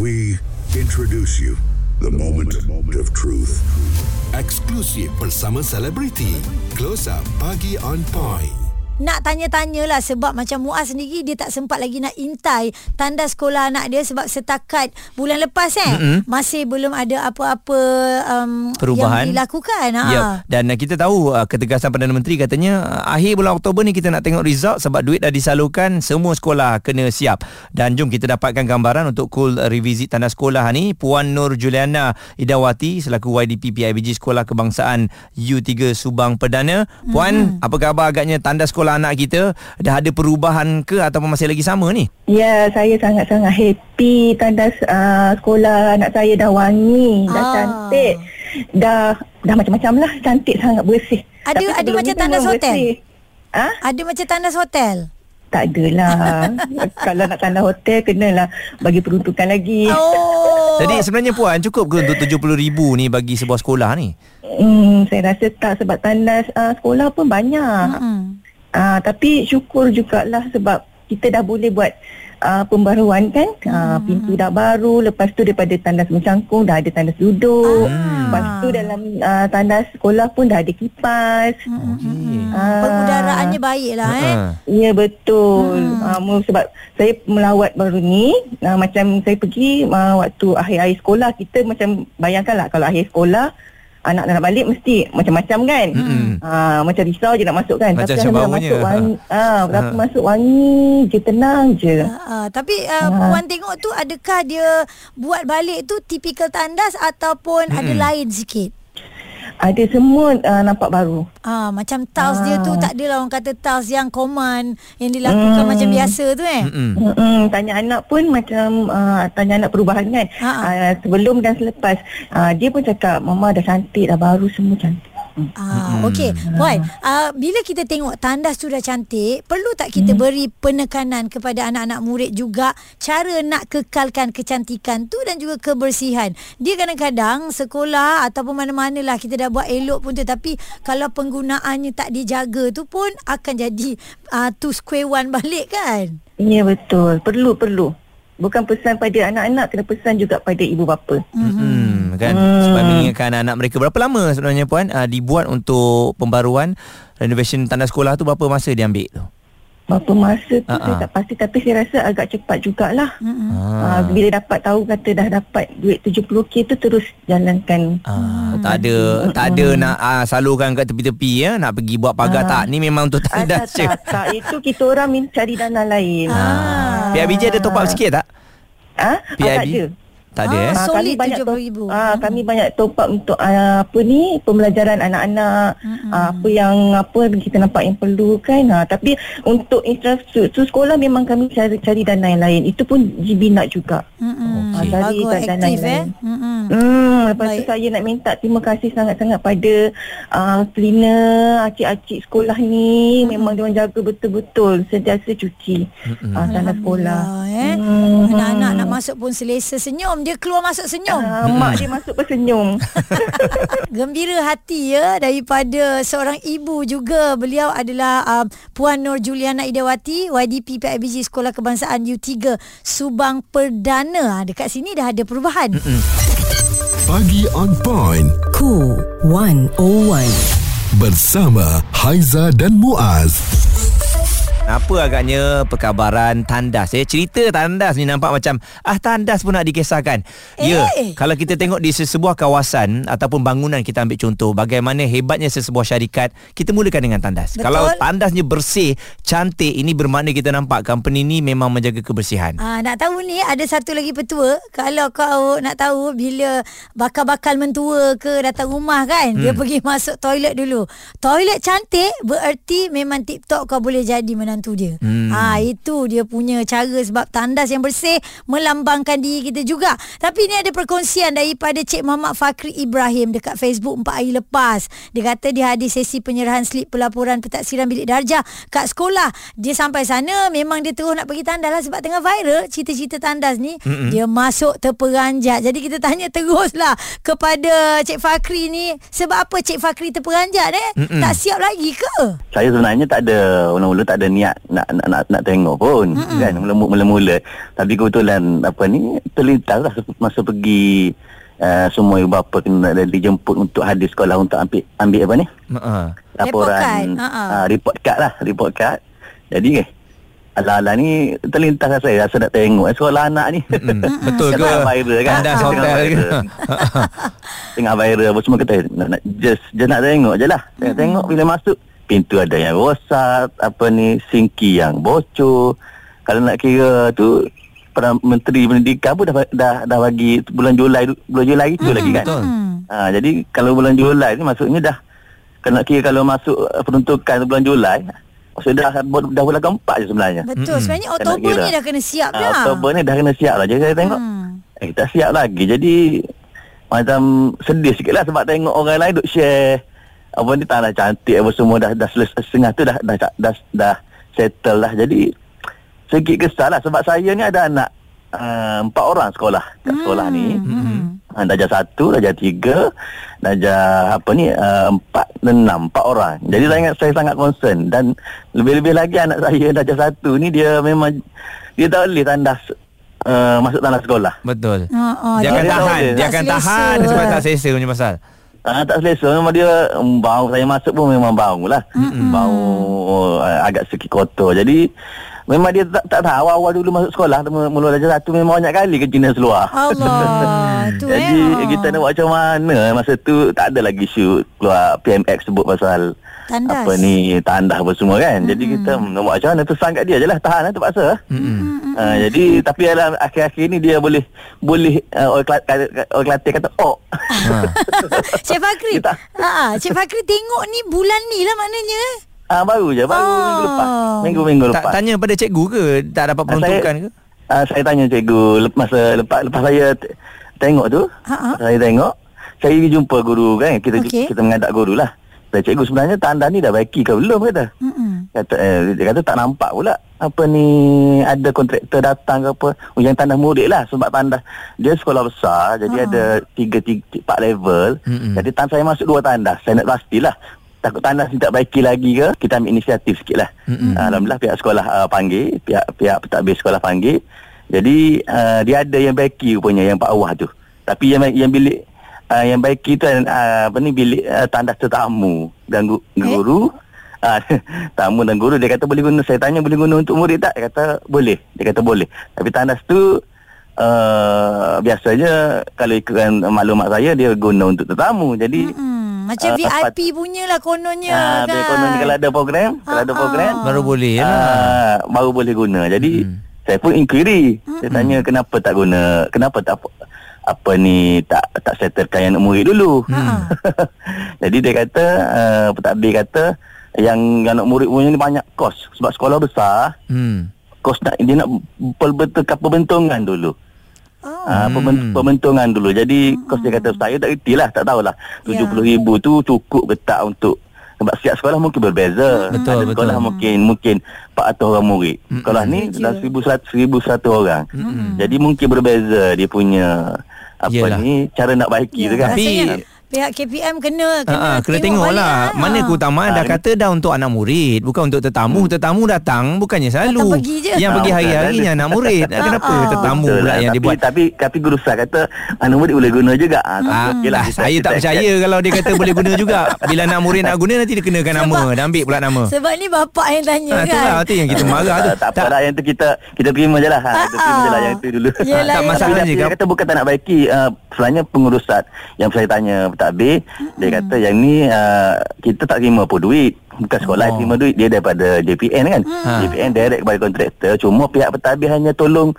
We introduce you the moment of truth. Eksklusif bersama selebriti. Close Up Pagi on Point. Nak tanya-tanyalah sebab macam Muaz sendiri dia tak sempat lagi nak intai tanda sekolah anak dia sebab setakat bulan lepas eh mm-hmm. masih belum ada apa-apa um, Perubahan. yang dilakukan ha. Ya, dan uh, kita tahu uh, ketegasan Perdana Menteri katanya uh, akhir bulan Oktober ni kita nak tengok result sebab duit dah disalurkan semua sekolah kena siap. Dan jom kita dapatkan gambaran untuk cool revisit tanda sekolah ni Puan Nur Juliana Idawati selaku YDP PIBG Sekolah Kebangsaan U3 Subang Perdana. Puan, mm-hmm. apa khabar agaknya tanda sekolah sekolah anak kita dah ada perubahan ke ataupun masih lagi sama ni? Ya, saya sangat-sangat happy tanda uh, sekolah anak saya dah wangi, dah Ah. cantik, dah dah macam-macam lah, cantik sangat bersih. Ada- Tapi ada macam tandas hotel? bersih. Ah, ada macam tandas hotel tak adalah. Kalau nak tanda hotel kenalah bagi peruntukan lagi. oh Jadi sebenarnya puan cukup ke untuk 70,000 ni bagi sebuah sekolah ni? Hmm, saya rasa tak sebab tandas uh, sekolah pun banyak. Mm-mm. Uh, tapi syukur jugalah sebab kita dah boleh buat uh, pembaruan kan. Uh, pintu dah baru. Lepas tu daripada tandas mencangkung dah ada tandas duduk. Ah. Lepas tu dalam uh, tandas sekolah pun dah ada kipas. Okey. Ah. Pengudaraannya baik lah eh. Ya betul. Hmm. Uh, sebab saya melawat baru ni, uh, macam saya pergi uh, waktu akhir-akhir sekolah, kita macam bayangkanlah kalau akhir sekolah anak nak balik mesti macam-macam kan. Mm-mm. Uh, macam risau je nak masuk kan. Macam Tapi. Alhamdulillah masuk wangi. Ah, berapa Ha. masuk wangi je tenang je. Uh, tapi uh, Puan tengok tu adakah dia buat balik tu tipikal tandas ataupun ada lain sikit? Ada semua uh, nampak baru. Ah macam tiles dia tu tak adalah orang kata tiles yang common yang dilakukan Hmm. macam biasa tu eh. Mm-mm. Mm-mm, tanya anak pun macam uh, tanya anak perubahan kan. Ha. Uh, sebelum dan selepas uh, dia pun cakap mama dah cantik dah baru semua cantik. Hmm. Ah, okey. Puan, ah, bila kita tengok tandas tu dah cantik, perlu tak kita beri penekanan kepada anak-anak murid juga cara nak kekalkan kecantikan tu dan juga kebersihan. Dia kadang-kadang sekolah ataupun mana-mana lah kita dah buat elok pun tu tapi kalau penggunaannya tak dijaga tu pun akan jadi ah, tu square one balik kan? Ya betul. Perlu perlu. Bukan pesan pada anak-anak kena pesan juga pada ibu bapa. Mm-mm. Kan supaya mengingatkan anak-anak mereka berapa lama sebenarnya puan uh, dibuat untuk pembaruan renovation tanda sekolah tu berapa masa dia ambil tu? Berapa masa tu Ha, saya ha. tak pasti tapi saya rasa agak cepat jugalah. Ah. Uh, bila dapat tahu kata dah dapat duit 70k tu terus jalankan. Ah, tak ada tak ada nak ah, salurkan kat tepi-tepi ya nak pergi buat pagar tak ni memang untuk tandas tak, je. tak, tak, itu kita orang minta cari dana lain. Ah. PIBG ada top up sikit tak? Ah, ah, tak PIB? ada. Tak ada Ah, eh. Ah, solid kami banyak top, 70,000. ah, kami banyak top up untuk ah, apa ni pembelajaran anak-anak ah, apa yang apa kita nampak yang perlu kan ah, tapi untuk infrastruktur sekolah memang kami cari cari dana yang lain itu pun GB nak juga Mm-mm. Ah, cari Bagus dana aktif yang eh. lain. Mm-mm. Hmm, lepas Baik. tu saya nak minta terima kasih sangat-sangat pada uh, cleaner, acik-acik sekolah ni. Memang dia orang jaga betul-betul sentiasa cuci uh, tanah sekolah. Eh. Hmm. Anak-anak nak masuk pun selesa senyum. Dia keluar masuk senyum. Uh, mak dia masuk bersenyum. Gembira hati ya daripada seorang ibu juga. Beliau adalah uh, Puan Nur Juliana Idawati, YDP PIBG Sekolah Kebangsaan U3 Subang Perdana. Ah, Dekat sini dah ada perubahan. Pagi on Point Cool 101. bersama Haiza dan Muaz. Apa agaknya perkabaran tandas eh? Cerita tandas ni nampak macam ah tandas pun nak dikisahkan. Ya, Eh. kalau kita tengok di sesebuah kawasan ataupun bangunan kita ambil contoh bagaimana hebatnya sesebuah syarikat, kita mulakan dengan tandas. Betul. Kalau tandasnya bersih, cantik, ini bermakna kita nampak company ni memang menjaga kebersihan. Ah, nak tahu ni ada satu lagi petua kalau kau nak tahu bila bakal-bakal mentua ke datang rumah kan hmm. dia pergi masuk toilet dulu. Toilet cantik bererti memang tip-top kau boleh jadi menantu dia. Hmm. Ah itu dia punya cara sebab tandas yang bersih melambangkan diri kita juga. Tapi ni ada perkongsian daripada Cik Muhammad Fakri Ibrahim dekat Facebook 4 hari lepas. Dia kata dia hadis sesi penyerahan slip pelaporan pentaksiran bilik darjah kat sekolah. Dia sampai sana memang dia terus nak pergi tandas lah sebab tengah viral cerita-cerita tandas ni. Mm-mm. Dia masuk terperanjat. Jadi kita tanya teruslah kepada Cik Fakri ni sebab apa Cik Fakri terperanjat eh? Mm-mm. Tak siap lagi ke? Saya sebenarnya tak ada Mula-mula tak ada niat niat nak nak nak, nak tengok pun mm-hmm. kan mula-mula tapi kebetulan apa ni terlintas lah masa pergi uh, semua ibu bapa kena dijemput untuk hadir sekolah untuk ambil ambil apa ni Uh-uh. laporan Report card. Ha-ha. uh, report card lah report card jadi eh ala-ala ni terlintas lah saya rasa nak tengok eh, sekolah anak ni Mm, betul ke? Tengah viral kan Tandas Tengah hotel ke? viral. Tengah viral apa semua kata nak, nak just, just nak tengok je lah Tengok, tengok bila masuk Pintu ada yang rosak Apa ni Sinki yang bocor Kalau nak kira tu Perdana Menteri Pendidikan pun dah, dah, dah bagi Bulan Julai Bulan Julai itu lagi kan betul. ha, Jadi kalau bulan Julai ni Maksudnya dah Kalau nak kira kalau masuk uh, Peruntukan bulan Julai Maksudnya dah, dah bulan keempat je sebenarnya Betul. Sebenarnya Tak nak Oktober kira. ni dah kena siap Ah, dah. Oktober ni dah kena siap lah Jadi saya tengok Hmm. Eh tak siap lagi Jadi Macam Sedih sikit lah Sebab tengok orang lain Duk share Apa ni tanah cantik Apa semua dah Dah selesai Setengah tu dah Dah, dah, dah, dah settle lah Jadi Sedikit kesal lah Sebab saya ni ada anak uh, Empat orang sekolah Kat sekolah ni Hmm. Ha, darjah satu, darjah tiga, darjah apa ni, uh, empat dan enam, empat orang. Jadi saya, ingat- saya sangat concern dan lebih-lebih lagi anak saya darjah satu ni dia memang dia tak boleh tandas uh, masuk tandas sekolah. Betul. Ha, ha, Dia akan dia tahan, tak dia akan tahan sebab tak selesa punya pasal. Ah tak selesa memang dia um, bau saya masuk pun memang bau lah. Mm-hmm. Bau uh, agak sikit kotor. Jadi memang dia tak, tak tahu awal-awal dulu masuk sekolah mula darjah satu memang banyak kali ke Cina seluar. Allah. tu eh. Jadi Ha. kita nak buat macam mana Masa tu tak ada lagi isu Keluar PMX sebut pasal Tandas. Apa ni Tandas apa semua kan hmm. Jadi kita nak buat macam mana Pesan kat dia je lah Tahan lah terpaksa hmm. uh, Jadi Tapi dalam akhir-akhir ni Dia boleh Boleh uh, Orang Kelantan Orang Kelantan kata Oh Ha. Cik Fakri. Kita- Ha, Cik Fakri tengok ni bulan ni lah maknanya. Ah, Baru je Baru Oh. minggu lepas Minggu-minggu lepas tanya pada cikgu ke tak dapat Ah, peruntukan saya- ke? Ah, saya tanya cikgu lep- masa lepas lepas saya te- tengok tu, Ha-ha. saya tengok, saya pergi jumpa guru kan, kita Okey. kita mengadap guru lah. Kata cikgu sebenarnya tanda ni dah baiki ke belum kata. Mm-mm. Kata eh, dia kata tak nampak pula apa ni ada kontraktor datang ke apa oh, yang tandas murid lah sebab tandas dia sekolah besar jadi Ha. ada tiga, tiga empat level Mm-mm. jadi tandas saya masuk dua tandas saya nak pastilah takut tandas ni tak baiki lagi ke kita ambil inisiatif sikit lah. Mm-mm. uh, Alhamdulillah pihak sekolah uh, panggil pihak pihak pentadbir sekolah panggil. Jadi uh, dia ada yang baiki rupanya yang bawah tu. Tapi yang yang bilik uh, yang baiki tu uh, apa ni bilik uh, tandas tetamu dan gu, guru. Ah, tamu dan guru dia kata boleh guna. Saya tanya boleh guna untuk murid tak? Dia kata boleh. Dia kata boleh. Tapi tandas tu uh, biasanya kalau ikutkan maklumat saya dia guna untuk tetamu. Jadi Mm-mm. Macam Ah, VIP punya lah kononnya ah, kan. kononnya kalau ada program kalau ada program Baru boleh lah. ah, baru boleh guna. Jadi saya pun inquiry. Saya tanya kenapa tak guna? Kenapa tak apa, apa ni tak tak settlekan yang nak murid dulu? Jadi dia kata uh, pentadbir kata yang yang nak murid punya ni banyak kos. Sebab sekolah besar Hmm. kos nak dia nak perbetulkan perbentungan dulu. Ah, pemben- pembentungan dulu. Jadi kos dia kata saya tak reti lah, tak tahulah. Ya. RM70,000 tu cukup ke tak untuk sebab setiap sekolah mungkin berbeza. Betul, Ada betul. sekolah mungkin mungkin 400 orang murid. Sekolah ni Ya. dah 1100 1100 orang. Jadi mungkin berbeza dia punya apa Yelah. ni cara nak baiki Ya, tu kan. Tapi- pihak KPM kena kena, Ha, ha, kena tengok balik lah Mana keutamaan Ah, dah ini- kata dah untuk anak murid Bukan untuk tetamu Tetamu datang Bukannya selalu Datang pergi je. Yang pergi Ah, hari-harinya anak murid Kenapa Ah. tetamu Betul pula lah. yang tapi, dibuat Tapi tapi guru besar kata anak murid boleh guna juga. Ah, Ah, lah, saya tak kita- percaya kalau dia kata boleh guna juga. Bila anak murid nak guna nanti dia kenakan nama, dia ambil pula nama. Sebab ni bapak yang tanya Ha, kan. itulah tu yang kita marah tu. Ah, tak apa lah yang tu kita kita terima je lah. Ha, kita terima je lah yang tu dulu. Tak masalah je dia kata bukan tak nak baiki. Uh, sebenarnya pengurusan yang saya tanya pentadbir, dia kata yang ni uh, kita tak terima pun duit. Bukan sekolah Oh. terima duit dia daripada JPN kan. Ha. JPN direct kepada kontraktor. Cuma pihak pentadbir hanya tolong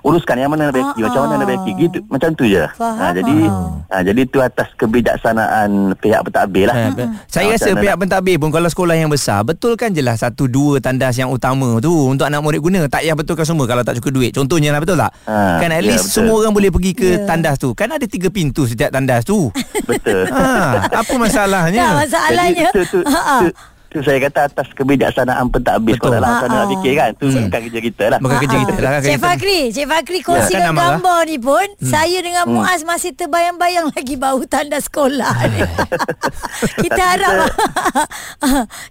uruskan yang mana nak baiki, Ah, macam mana nak ah. baiki gitu. Macam tu je. Faham, jadi ha, jadi tu atas kebijaksanaan pihak pentadbir lah. Ha, saya Ah, rasa pihak pentadbir pun kalau sekolah yang besar betulkan je lah satu dua tandas yang utama tu untuk anak murid guna tak payah betulkan semua kalau tak cukup duit contohnya lah betul tak Ha, kan at ya, least betul. semua orang boleh pergi ke Ya. tandas tu kan ada tiga pintu setiap tandas tu Betul. ha, apa masalahnya Tak masalahnya. Jadi, tu, tu, Ha, ha. tu, Tu saya kata atas kebijaksanaan pentadbir Betul. sekolah lah. Ah, Macam mana nak ah. fikir kan. Tu bukan kerja kita lah. Bukan kerja kita lah kan Cik Fakri Cik Fakri Ya, kongsikan kan, Amal, lah. gambar ni pun Saya dengan Muaz masih terbayang-bayang lagi bau tanda sekolah ni Kita harap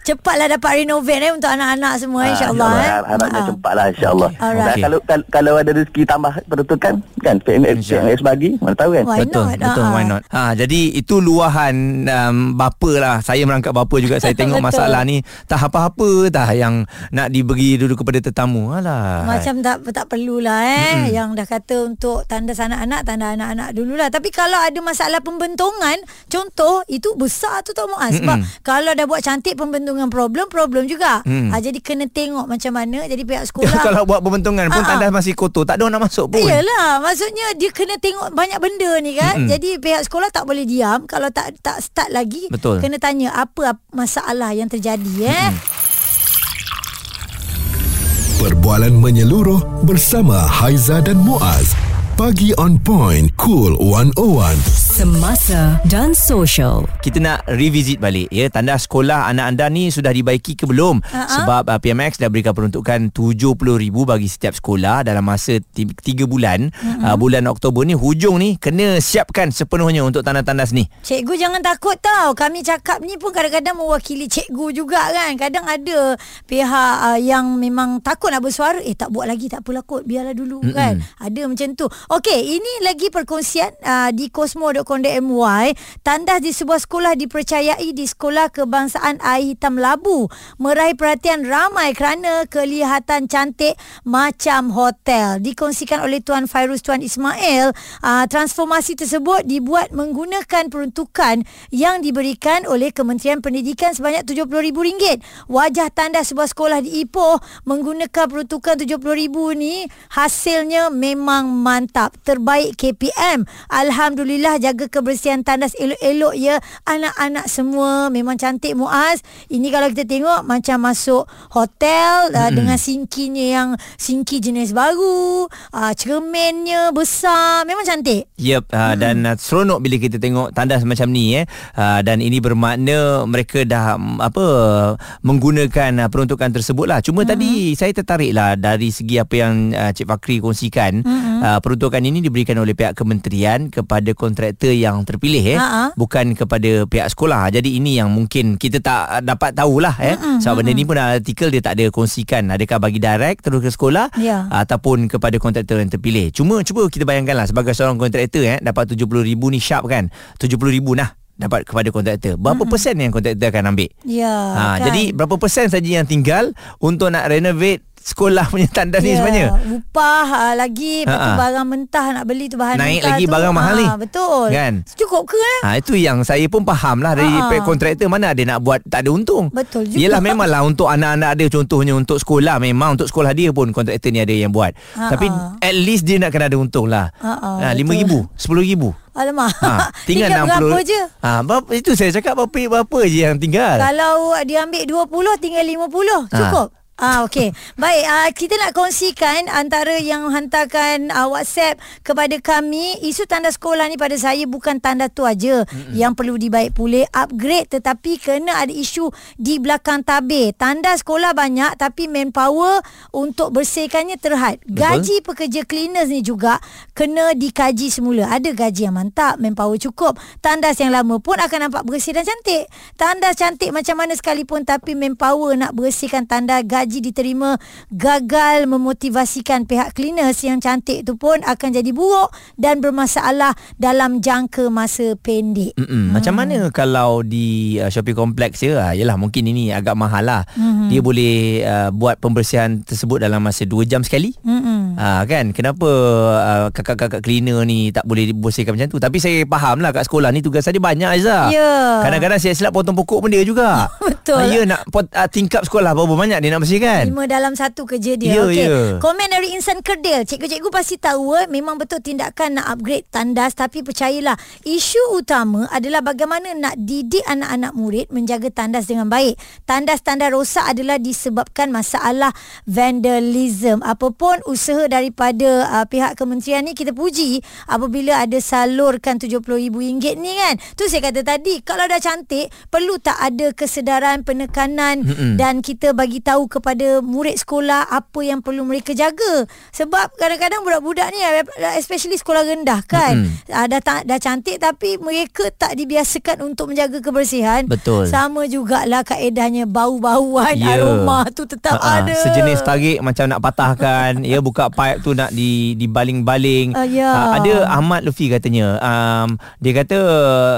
Cepatlah dapat renovate eh Untuk anak-anak semua Ah, InsyaAllah eh. InsyaAllah, Harapnya Ah. cepat lah insyaAllah. Alright. Dan Okey. kalau kal- kalau ada rezeki tambah peruntukan kan InsyaAllah. PMS bagi mana tahu kan. Why betul, not? betul, Ah, why ah. not? Ha, jadi itu luahan um, bapa lah. Saya merangkap bapa juga. Saya tengok Betul. Masalah ni tak apa-apa dah yang nak diberi dulu kepada tetamu. Alah. Macam tak tak perlulah eh mm-hmm. yang dah kata untuk tanda anak-anak tanda anak-anak dululah tapi kalau ada masalah pembentungan contoh itu besar tu tak Muaz sebab kalau dah buat cantik pembentungan problem problem juga Mm. ha, jadi kena tengok macam mana jadi pihak sekolah kalau buat pembentungan pun Ah, ah. tandas masih kotor, tak ada orang nak masuk pun. Iyalah Maksudnya dia kena tengok Banyak benda ni kan Mm-mm. Jadi pihak sekolah tak boleh diam Kalau tak tak start lagi Betul. Kena tanya Apa ap- masalah yang terjadi eh Perbualan menyeluruh bersama Haiza dan Muaz. Pagi on point, cool 101. Semasa dan social. Kita nak revisit balik ya. Tanda sekolah anak anda ni sudah dibaiki ke belum? Uh-huh. sebab uh, PMX dah berikan peruntukan 70,000 bagi setiap sekolah dalam masa 3 bulan. Uh-huh. uh, bulan Oktober ni hujung ni kena siapkan sepenuhnya untuk tanda-tandas ni. Cikgu jangan takut tau. Kami cakap ni pun kadang-kadang mewakili cikgu juga kan. Kadang ada pihak uh, yang memang takut nak bersuara. Eh tak buat lagi tak apalah kot. Biarlah dulu Mm-mm. kan. Ada macam tu. Okey ini lagi perkongsian uh, di cosmo.com.my Tandas di sebuah sekolah dipercayai di Sekolah Kebangsaan Air Hitam Labu Meraih perhatian ramai kerana kelihatan cantik macam hotel Dikongsikan oleh Tuan Fairuz Tuan Ismail uh, Transformasi tersebut dibuat menggunakan peruntukan yang diberikan oleh Kementerian Pendidikan sebanyak RM70,000. Wajah tanda sebuah sekolah di Ipoh menggunakan peruntukan RM70,000 ni hasilnya memang mantap. Terbaik KPM. Alhamdulillah jaga kebersihan tandas elok-elok ya. Anak-anak semua memang cantik Muaz. Ini kalau kita tengok macam masuk hotel uh, dengan sinkinya yang sinki jenis baru, uh, cerminnya besar, memang cantik. Yep uh, hmm. dan uh, seronok bila kita tengok tandas macam ni eh uh, dan ini bermakna mereka dah um, apa menggunakan uh, peruntukan tersebut lah. Cuma hmm. tadi saya tertarik lah dari segi apa yang uh, Cik Fakri kongsikan hmm. uh, peruntukan ini diberikan oleh pihak kementerian kepada kontraktor yang terpilih eh Ha-ha. bukan kepada pihak sekolah. Jadi ini yang mungkin kita tak dapat tahulah eh hmm. sebab benda ni pun artikel dia tak ada kongsikan adakah bagi direct terus ke sekolah Ya. ataupun kepada kontraktor yang terpilih. Cuma cuba kita bayangkanlah sebagai seorang kontraktor eh dapat 70,000 ni sharp kan. 70,000 nah dapat kepada kontraktor. Berapa mm-hmm. persen yang kontraktor akan ambil? Ya. ha kan? jadi berapa persen saja yang tinggal untuk nak renovate sekolah punya tandas ni Ya, sebenarnya? Upah uh, lagi Lepas tu Ha-ha. barang mentah Nak beli tu bahan Naik mentah lagi tu. barang mahal ni. Ah, Betul Kan? Cukup ke eh? Ha itu yang saya pun faham lah dari Ha-ha. pihak kontraktor mana ada nak buat tak ada untung. Betul juga. Yelah memanglah untuk anak-anak dia contohnya untuk sekolah memang untuk sekolah dia pun kontraktor ni ada yang buat. Ha-ha. Tapi at least dia nak kena ada untung lah. Ha, betul. RM5,000, RM10,000. Alamak Ha, tinggal, Tinggal 60 berapa je Ha, berapa, itu saya cakap berapa berapa je yang tinggal. Kalau dia ambil 20 Tinggal 50 Cukup Ah okey. Baik, uh, kita nak kongsikan antara yang hantarkan uh, WhatsApp kepada kami, isu tanda sekolah ni pada saya bukan tanda tu aja mm-hmm. yang perlu dibaik pulih, upgrade tetapi kena ada isu di belakang tabir. Tanda sekolah banyak tapi manpower untuk bersihkannya terhad. Betul. Gaji pekerja cleaners ni juga kena dikaji semula. Ada gaji yang mantap, manpower cukup. Tandas yang lama pun akan nampak bersih dan cantik. Tandas cantik macam mana sekalipun tapi manpower nak bersihkan tanda gaji diterima gagal memotivasikan pihak cleaners yang cantik tu pun akan jadi buruk dan bermasalah dalam jangka masa pendek. Hmm. Macam mana kalau di uh, shopping complex je uh, Yelah mungkin ini agak mahal lah mm-hmm. Dia boleh uh, buat pembersihan tersebut dalam masa 2 jam sekali Mm-mm. Ha, kan? Kenapa uh, kakak-kakak cleaner ni tak boleh bersihkan macam tu? Tapi saya faham lah kat sekolah ni tugas dia banyak Aiza Ya. kadang-kadang saya silap potong pokok pun dia juga. Betul. ha, ya nak pot, uh, tingkap sekolah berapa banyak dia nak bersihkan? Kan Lima dalam satu kerja dia. Ya, Okey. ya. Komen dari Insan Kerdil. Cikgu-cikgu pasti tahu eh, Memang betul tindakan nak upgrade tandas Tapi percayalah Isu utama adalah bagaimana nak didik anak-anak murid Menjaga tandas dengan baik. Tandas-tandas rosak adalah disebabkan masalah vandalism. Apapun usaha daripada uh, pihak kementerian ni Kita puji Apabila ada salurkan RM70,000 ni kan? Tu saya kata tadi Kalau dah cantik Perlu tak ada kesedaran penekanan Mm-mm. Dan kita bagi tahu kepada murid sekolah Apa yang perlu mereka jaga? Sebab kadang-kadang budak-budak ni Especially sekolah rendah kan? Uh, dah, ta- dah cantik Tapi mereka tak dibiasakan untuk menjaga kebersihan. Betul. Sama jugalah kaedahnya Bau-bauan Ya. aroma tu tetap Ha-ha, ada. Sejenis tarik macam nak patahkan. Ya buka pipe tu nak di dibaling-baling Ah, ya. Ah, Ada Ahmad Lufi katanya um, Dia kata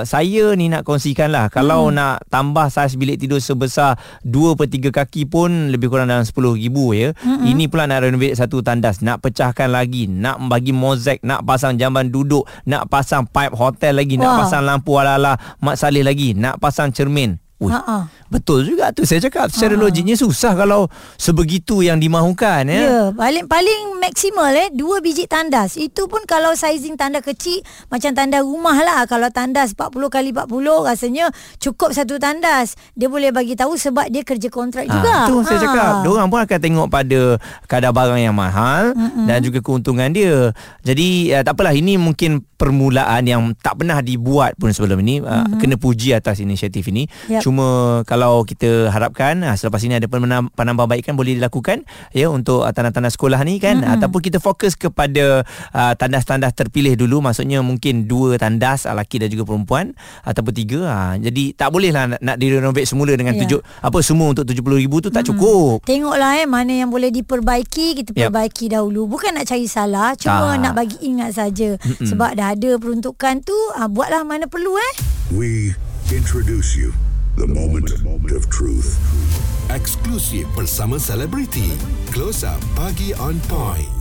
Saya ni nak kongsikan lah Kalau Hmm. nak tambah saiz bilik tidur sebesar 2 per 3 kaki pun Lebih kurang dalam RM10,000 ya Hmm. Ini pula nak renovate satu tandas Nak pecahkan lagi Nak bagi mozaik Nak pasang jamban duduk Nak pasang pipe hotel lagi Nak Wah. pasang lampu ala-ala Mat Saleh lagi Nak pasang cermin Ui, Ha-ha. Betul juga tu saya cakap secara Ha. logiknya susah kalau sebegitu yang dimahukan ya. Ya, paling paling maksimal eh dua biji tandas. Itu pun kalau sizing tanda kecil macam tanda rumah lah. Kalau tandas 40 kali 40 rasanya cukup satu tandas. Dia boleh bagi tahu sebab dia kerja kontrak Ah, juga. tu saya Ha. cakap Diorang pun akan tengok pada Kadar barang yang mahal Mm-mm. Dan juga keuntungan dia Jadi uh, tak apalah Ini mungkin permulaan Yang tak pernah dibuat pun sebelum ini uh, Kena puji atas inisiatif ini Yap. Cuma kalau kita harapkan uh, Selepas ini ada penam- penambahbaikan Boleh dilakukan Ya untuk uh, tandas-tandas sekolah ni kan Mm-mm. Ataupun kita fokus kepada uh, Tandas-tandas terpilih dulu Maksudnya mungkin dua tandas uh, Laki dan juga perempuan Ataupun tiga uh, Jadi tak boleh lah nak, nak direnovate semula Dengan Ya. tujuh Apa semua untuk RM70,000 tu tak cukup Tengoklah eh mana yang boleh diperbaiki kita perbaiki dahulu. Bukan nak cari salah, cuma Tak. nak bagi ingat saja. Sebab dah ada peruntukan tu, ah, buatlah mana perlu eh. We introduce you the moment of truth. Eksklusif bersama selebriti. Close Up Pagi on Point.